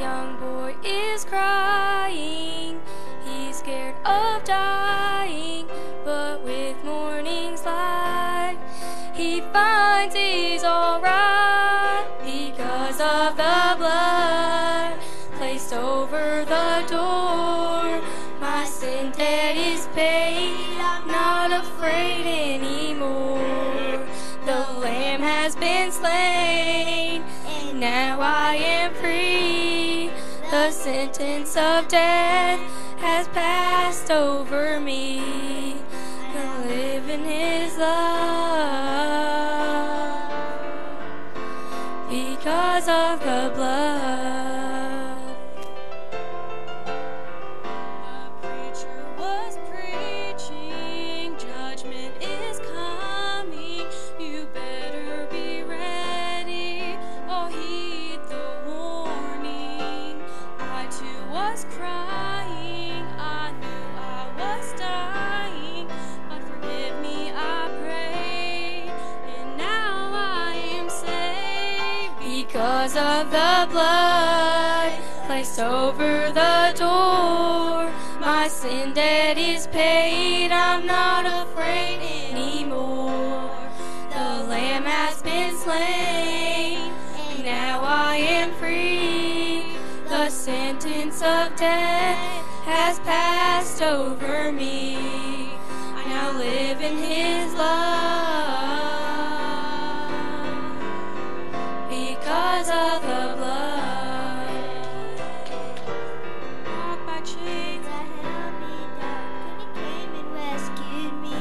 young boy is crying. The sentence of death has passed over me. I live in His love because of the blood. Because of the blood placed over the door, my sin debt is paid. I'm not afraid sentence of death has passed over me. I now live in His love because of the blood. By chains held me down, he came and rescued me.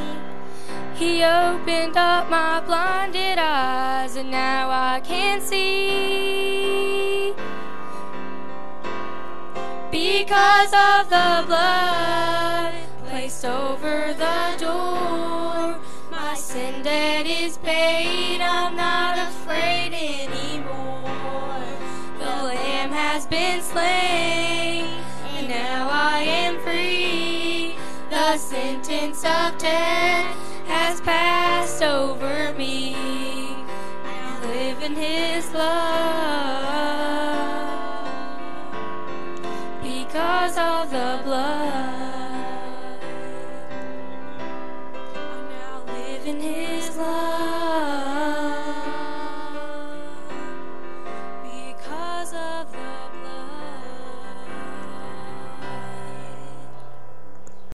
He opened up my blinded eyes, and now I can see. Because of the blood placed over the door, my sin debt is paid. I'm not afraid anymore. The Lamb has been slain, and now I am free. The sentence of death has passed over me. I live in His love because of the blood.